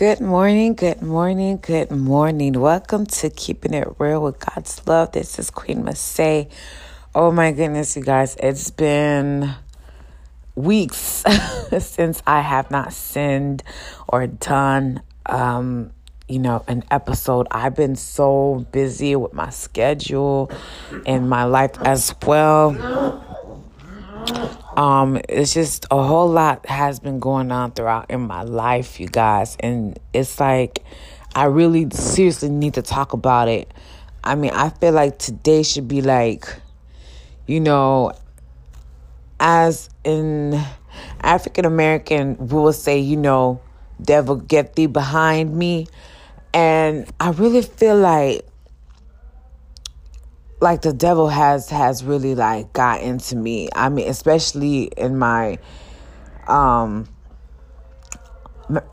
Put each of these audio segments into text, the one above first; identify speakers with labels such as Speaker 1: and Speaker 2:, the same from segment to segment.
Speaker 1: Good morning, good morning, good morning. Welcome to Keeping It Real with God's Love. This is Queen Massay. Oh my goodness, you guys, it's been weeks since I have not sinned or done um, you know, an episode. I've been so busy with my schedule and my life as well. Um, it's just a whole lot has been going on throughout in my life, you guys, and it's like I really seriously need to talk about it. I mean, I feel like today should be like, you know, as in African American, we will say, you know, devil get thee behind me. And I really feel like like the devil has has really like got into me. I mean, especially in my um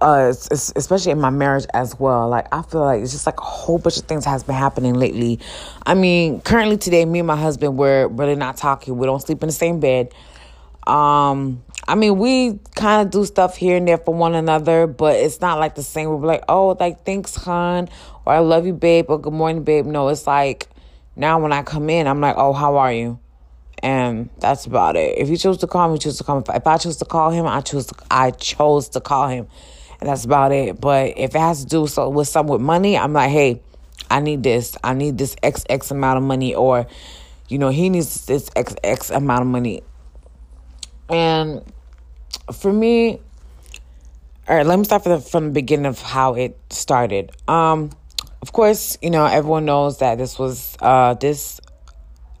Speaker 1: uh especially in my marriage as well. Like I feel like it's just like a whole bunch of things has been happening lately. I mean, currently today me and my husband we're really not talking. We don't sleep in the same bed. Um I mean, we kind of do stuff here and there for one another, but it's not like the same. We're like, oh, like, thanks, hon, or I love you, babe, or good morning, babe. No, it's like, now, when I come in, I'm like, oh, how are you? And that's about it. If you choose to call me, choose to call me. If I choose to call him, I choose to, I chose to call him. And that's about it. But if it has to do so with some with money, I'm like, hey, I need this. I need this X X amount of money, or you know, he needs this X X amount of money. And for me, all right, let me start from the, from the beginning of how it started. Um, of course, you know, everyone knows that this was uh this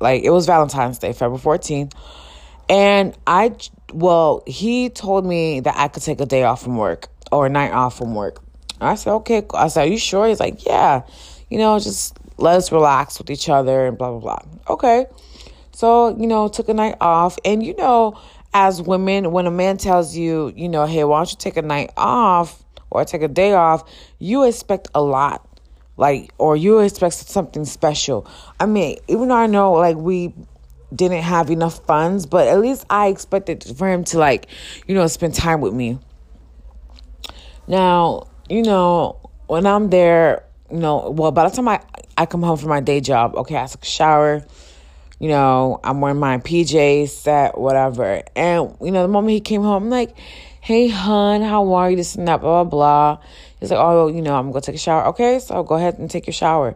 Speaker 1: like it was Valentine's Day, February 14th. And I well, he told me that I could take a day off from work or a night off from work. I said, okay. I said, are you sure? He's like, yeah. You know, just let us relax with each other and blah, blah, blah. Okay. So, you know, took a night off. And, you know, as women, when a man tells you, you know, hey, why don't you take a night off or take a day off, you expect a lot like or you expect something special. I mean even though i know like we didn't have enough funds but at least i expected for him to like you know spend time with me. Now you know when i'm there you know well by the time i i come home from my day job okay i took a shower you know i'm wearing my pjs set whatever. And you know the moment he came home i'm like hey hun how are you? This and that blah blah blah He's like, oh, you know, I'm gonna take a shower. Okay, so go ahead and take your shower.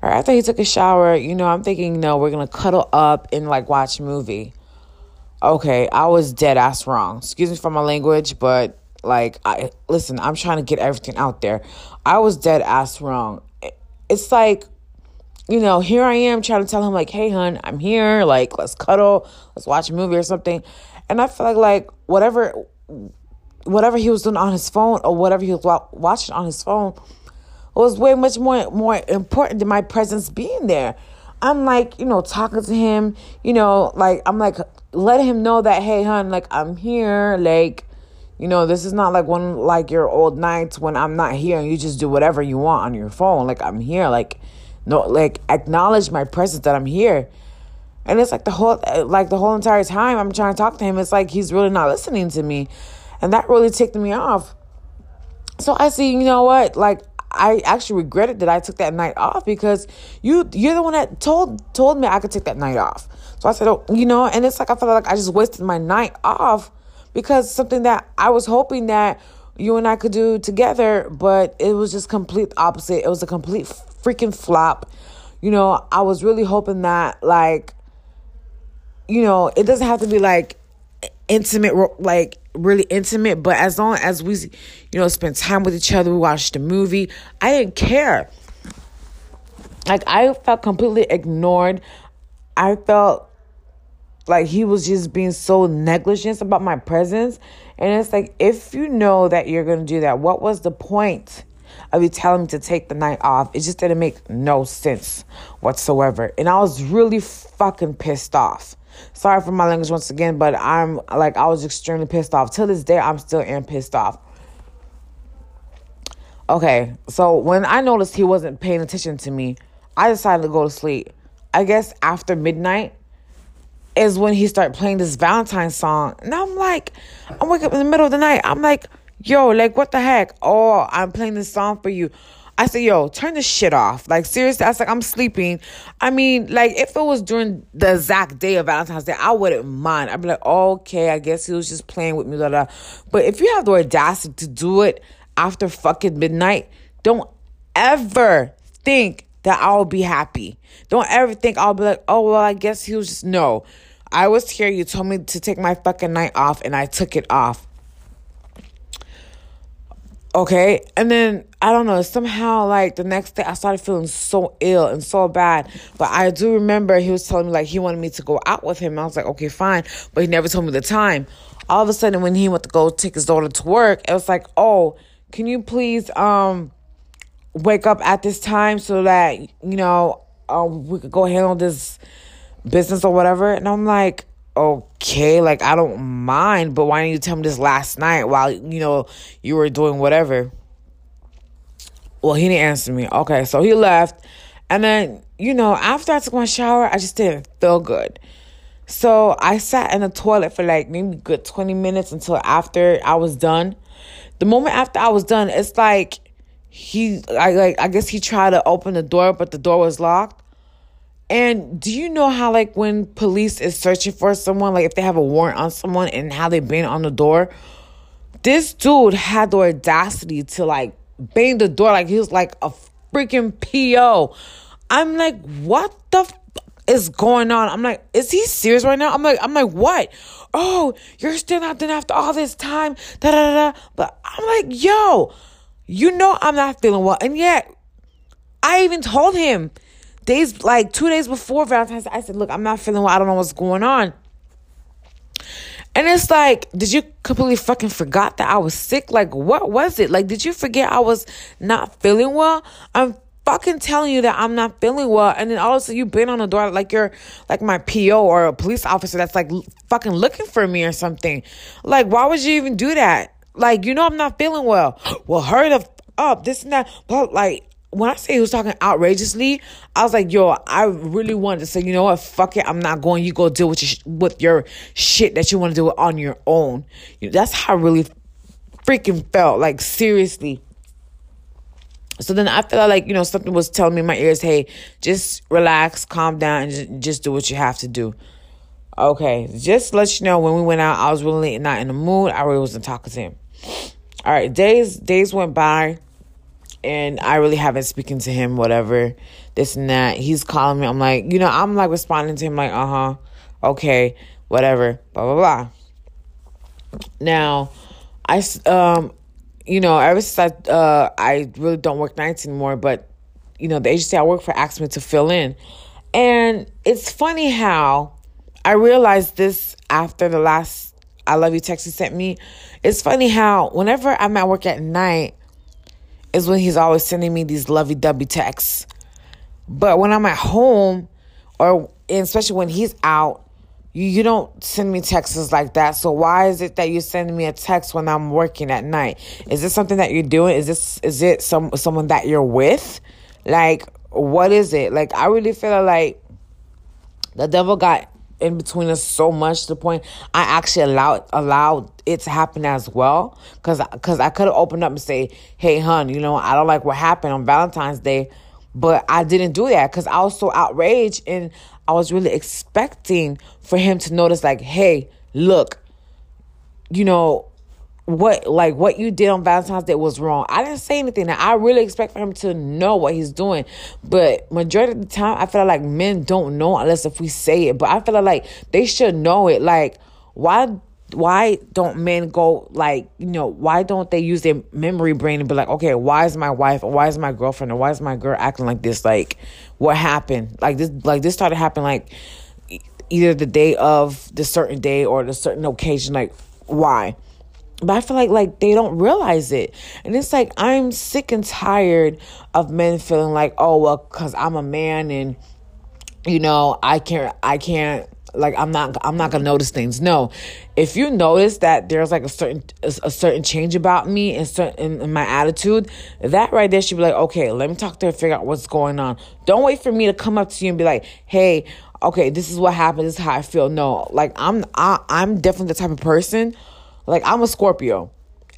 Speaker 1: Or after he took a shower, you know, I'm thinking, no, we're gonna cuddle up and like watch a movie. Okay, I was dead ass wrong. Excuse me for my language, but like, I listen, I'm trying to get everything out there. I was dead ass wrong. It's like, you know, here I am trying to tell him like, hey, hun, I'm here. Like, let's cuddle, let's watch a movie or something. And I feel like like whatever whatever he was doing on his phone or whatever he was watching on his phone was way much more more important than my presence being there. I'm like, you know, talking to him, you know, like I'm like letting him know that hey, hun, like I'm here, like you know, this is not like one like your old nights when I'm not here and you just do whatever you want on your phone. Like I'm here, like no, like acknowledge my presence that I'm here. And it's like the whole like the whole entire time I'm trying to talk to him, it's like he's really not listening to me. And that really ticked me off. So I see, you know what? Like I actually regretted that I took that night off because you you're the one that told told me I could take that night off. So I said, oh, you know, and it's like I felt like I just wasted my night off because something that I was hoping that you and I could do together, but it was just complete opposite. It was a complete freaking flop. You know, I was really hoping that like you know, it doesn't have to be like intimate like really intimate, but as long as we, you know, spend time with each other, we watched the movie, I didn't care. Like, I felt completely ignored. I felt like he was just being so negligent about my presence. And it's like, if you know that you're going to do that, what was the point? Of you telling me to take the night off. It just didn't make no sense whatsoever. And I was really fucking pissed off. Sorry for my language once again, but I'm like I was extremely pissed off. Till this day, I'm still am pissed off. Okay, so when I noticed he wasn't paying attention to me, I decided to go to sleep. I guess after midnight is when he started playing this Valentine song. And I'm like, I'm waking up in the middle of the night. I'm like, yo, like, what the heck? Oh, I'm playing this song for you. I said, yo, turn this shit off. Like, seriously, I was like, I'm sleeping. I mean, like, if it was during the exact day of Valentine's Day, I wouldn't mind. I'd be like, okay, I guess he was just playing with me, blah, blah. But if you have the audacity to do it after fucking midnight, don't ever think that I'll be happy. Don't ever think I'll be like, oh, well, I guess he was just, no. I was here. You told me to take my fucking night off, and I took it off. Okay. And then I don't know, somehow like the next day I started feeling so ill and so bad. But I do remember he was telling me like he wanted me to go out with him. I was like, okay, fine. But he never told me the time. All of a sudden when he went to go take his daughter to work, it was like, oh, can you please um wake up at this time so that, you know, um, we could go handle this business or whatever? And I'm like, okay, like I don't mind, but why didn't you tell me this last night while you know you were doing whatever? Well, he didn't answer me. Okay, so he left. And then, you know, after I took my shower, I just didn't feel good. So I sat in the toilet for like maybe good 20 minutes until after I was done. The moment after I was done, it's like he I like I guess he tried to open the door, but the door was locked. And do you know how, like, when police is searching for someone, like if they have a warrant on someone and how they bang on the door? This dude had the audacity to, like, bang the door like he was like a freaking PO. I'm like, what the f- is going on? I'm like, is he serious right now? I'm like, I'm like, what? Oh, you're still not done after all this time. Da da da. But I'm like, yo, you know I'm not feeling well, and yet I even told him days like two days before Valentine's I said, look, I'm not feeling well. I don't know what's going on. And it's like, did you completely fucking forgot that I was sick? Like, what was it? Like, did you forget I was not feeling well? I'm fucking telling you that I'm not feeling well. And then all of a sudden you been on the door like you're like my PO or a police officer that's like fucking looking for me or something. Like, why would you even do that? Like, you know, I'm not feeling well. Well, hurry the up, this and that. But like, when I say he was talking outrageously, I was like, yo, I really wanted to say, you know what, fuck it, I'm not going. You go deal with your with your shit that you want to do on your own. You know, that's how I really freaking felt. Like seriously. So then I felt like you know something was telling me in my ears, hey, just relax, calm down, and just, just do what you have to do. Okay, just let you know, when we went out, I was really not in the mood. I really wasn't talking to him. All right, days days went by and I really haven't speaking to him, whatever, this and that. He's calling me. I'm like, you know, I'm like responding to him like, uh huh, okay, whatever, blah blah blah. Now, I um, you know, ever since I uh, I really don't work nights anymore, but you know, the agency I work for asked me to fill in, and it's funny how I realized this after the last I love you text he sent me. It's funny how whenever I'm at work at night is when he's always sending me these lovey dovey texts. But when I'm at home, or especially when he's out, you, you don't send me texts like that. So why is it that you're sending me a text when I'm working at night? Is this something that you're doing? Is this is it some someone that you're with? Like what is it? Like I really feel like the devil got in between us so much to the point I actually allowed allowed it to happen as well. Cause cause I could have opened up and say, hey hun, you know, I don't like what happened on Valentine's Day. But I didn't do that because I was so outraged and I was really expecting for him to notice, like, hey, look, you know, what like what you did on Valentine's Day was wrong. I didn't say anything. Now, I really expect for him to know what he's doing, but majority of the time, I feel like men don't know unless if we say it. But I feel like they should know it. Like why why don't men go like you know why don't they use their memory brain and be like okay why is my wife or why is my girlfriend or why is my girl acting like this like what happened like this like this started happening like either the day of the certain day or the certain occasion like why but I feel like like they don't realize it. And it's like I'm sick and tired of men feeling like, "Oh, well cuz I'm a man and you know, I can't I can't like I'm not I'm not gonna notice things. No, if you notice that there's like a certain a, certain change about me and certain in, my attitude, that right there should be like, okay, let me talk to her, figure out what's going on. Don't wait for me to come up to you and be like, hey, okay, this is what happened. This is how I feel. No, like I'm I, I'm definitely the type of person like I'm a Scorpio.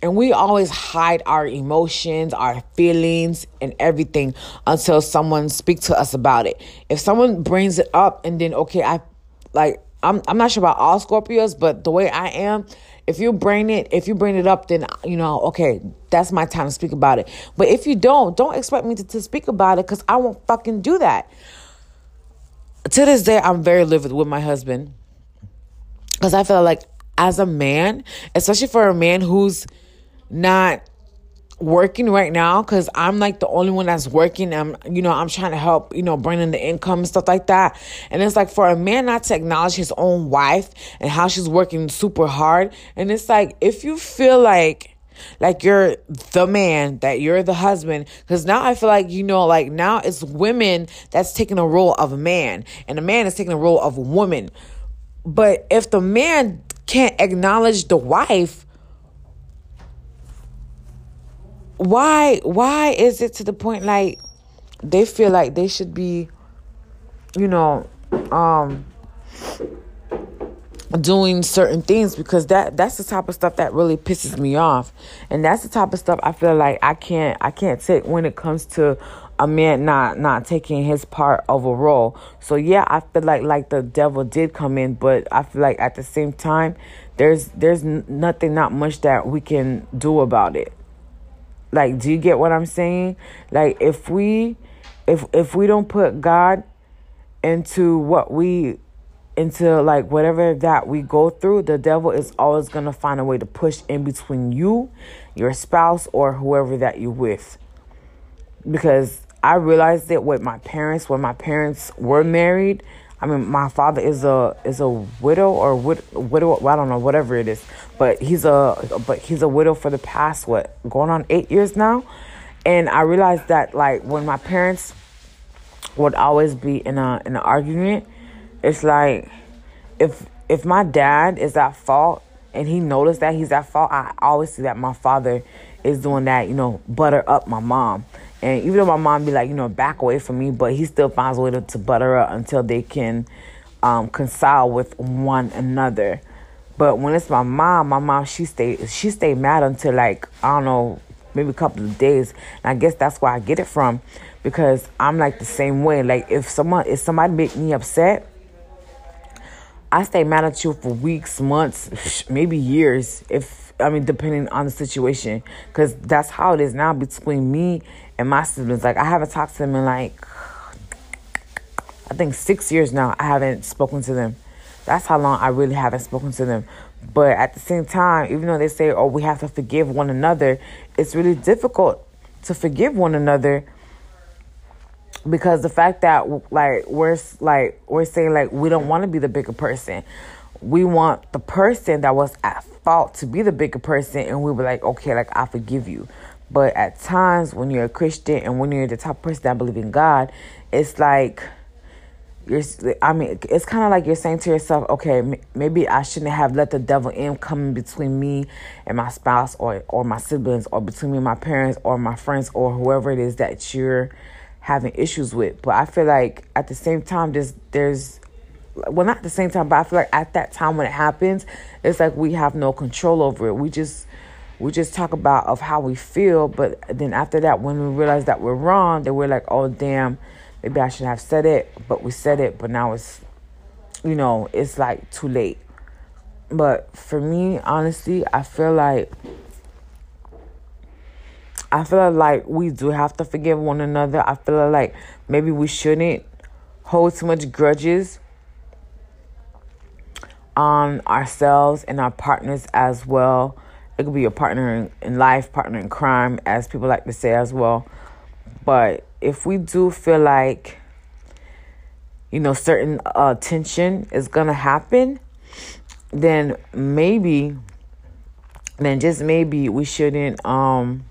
Speaker 1: and we always hide our emotions, our feelings, and everything until someone speaks to us about it. If someone brings it up and then okay, I like I'm I'm not sure about all Scorpios, but the way I am, if you bring it, if you bring it up, then you know, okay, that's my time to speak about it. But if you don't, don't expect me to, to speak about it because I won't fucking do that. To this day, I'm very livid with my husband because I feel like as a man, especially for a man who's not working right now because I'm like the only one that's working. I'm, you know, I'm trying to help, you know, bring in the income and stuff like that. And it's like for a man not to acknowledge his own wife and how she's working super hard. And it's like, if you feel like, like you're the man, that you're the husband. Because now I feel like, you know, like now it's women that's taking a role of a man, and a man is taking a role of a woman. But if the man can't acknowledge the wife, why why is it to the point like they feel like they should be you know um doing certain things? Because that that's the type of stuff that really pisses me off. And that's the type of stuff I feel like I can't I can't take when it comes to a man not not taking his part of a role. So yeah, I feel like like the devil did come in, but I feel like at the same time there's there's nothing not much that we can do about it. Like, do you get what I'm saying? Like, if we, if if we don't put God into what we, into like whatever that we go through, the devil is always gonna find a way to push in between you, your spouse, or whoever that you with. Because I realized it with my parents when my parents were married I mean, my father is a is a widow or wid, widow. I don't know, whatever it is. But he's a but he's a widow for the past what going on eight years now, and I realized that like when my parents would always be in a in an argument, it's like if if my dad is at fault and he noticed that he's at fault, I always see that my father is doing that. You know, butter up my mom. And even though my mom be like, you know, back away from me, but he still finds a way to, to butter up until they can um, reconcile with one another. But when it's my mom, my mom she stay she stay mad until like I don't know maybe a couple of days. And I guess that's where I get it from because I'm like the same way. Like if someone if somebody make me upset, I stay mad at you for weeks, months, maybe years. If I mean depending on the situation, because that's how it is now between me and my siblings. Like I haven't talked to them in like I think six years now. I haven't spoken to them. That's how long I really haven't spoken to them. But at the same time, even though they say, "Oh, we have to forgive one another," it's really difficult to forgive one another because the fact that like we're like we're saying like we don't want to be the bigger person. We want the person that was at fault to be the bigger person and we were like okay like i forgive you. But at times when you're a Christian and when you're the top person that believe in God, it's like you're I mean, it's kind of like you're saying to yourself, okay, maybe I shouldn't have let the devil in come between me and my spouse or or my siblings or between me and my parents or my friends or whoever it is that you're having issues with. But I feel like at the same time there's there's well not at the same time, but I feel like at that time when it happens, it's like we have no control over it. We just we just talk about of how we feel but then after that when we realize that we're wrong then we're like oh damn maybe i should have said it but we said it but now it's you know it's like too late but for me honestly i feel like i feel like we do have to forgive one another i feel like maybe we shouldn't hold too much grudges on ourselves and our partners as well it could be a partner in, in life, partner in crime, as people like to say as well. But if we do feel like, you know, certain uh, tension is going to happen, then maybe, then just maybe we shouldn't, um,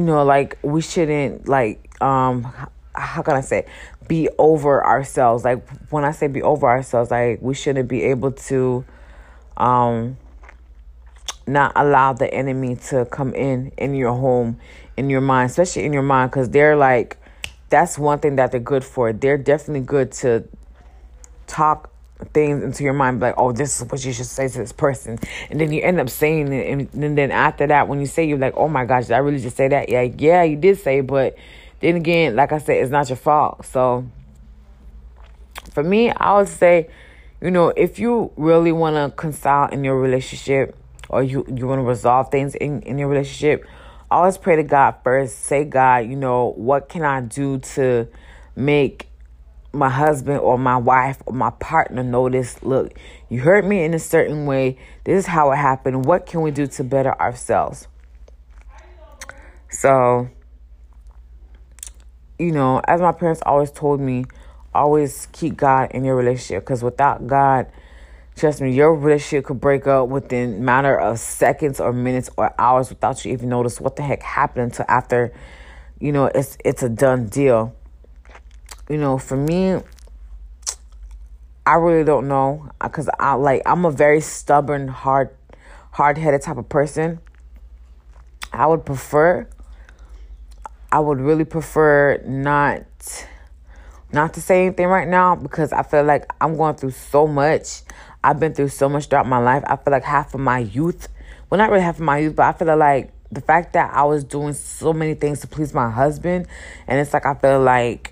Speaker 1: you know, like we shouldn't, like, um, how can I say, be over ourselves. Like when I say be over ourselves, like we shouldn't be able to um not allow the enemy to come in in your home, in your mind, especially in your mind cuz they're like that's one thing that they're good for. They're definitely good to talk things into your mind like oh this is what you should say to this person. And then you end up saying it and, and then after that when you say you're like oh my gosh did i really just say that? Yeah yeah you did say but then again like i said it's not your fault. So for me i would say you know if you really want to consult in your relationship or you you want to resolve things in in your relationship always pray to god first. Say god you know what can i do to make my husband or my wife or my partner notice look you hurt me in a certain way. This is how it happened. What can we do to better ourselves? So you know as my parents always told me always keep god in your relationship because without god trust me your relationship could break up within matter of seconds or minutes or hours without you even notice what the heck happened until after you know it's it's a done deal you know, for me, I really don't know because I like I'm a very stubborn, hard, hard-headed type of person. I would prefer, I would really prefer not, not to say anything right now because I feel like I'm going through so much. I've been through so much throughout my life. I feel like half of my youth, well, not really half of my youth, but I feel like the fact that I was doing so many things to please my husband, and it's like I feel like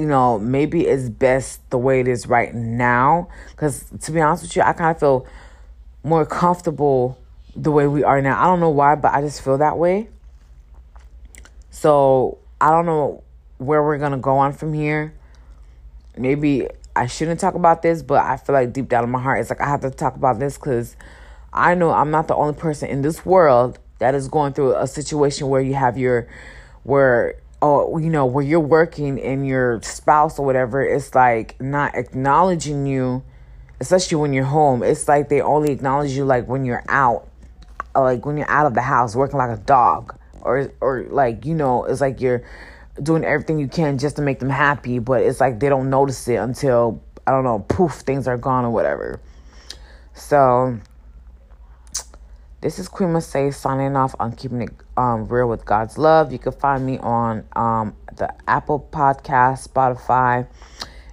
Speaker 1: you know, maybe it's best the way it is right now. Because to be honest with you, I kind of feel more comfortable the way we are now. I don't know why, but I just feel that way. So I don't know where we're going to go on from here. Maybe I shouldn't talk about this, but I feel like deep down in my heart, it's like I have to talk about this because I know I'm not the only person in this world that is going through a situation where you have your, where or you know where you're working and your spouse or whatever it's like not acknowledging you especially when you're home. It's like they only acknowledge you like when you're out like when you're out of the house working like a dog. Or or like you know it's like you're doing everything you can just to make them happy but it's like they don't notice it until i don't know poof things are gone or whatever. So this is Queen Say signing off on keeping it um, real with God's love. You can find me on um, the Apple Podcast, Spotify,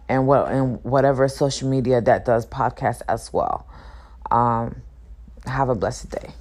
Speaker 1: and what and whatever social media that does podcast as well. Um, have a blessed day.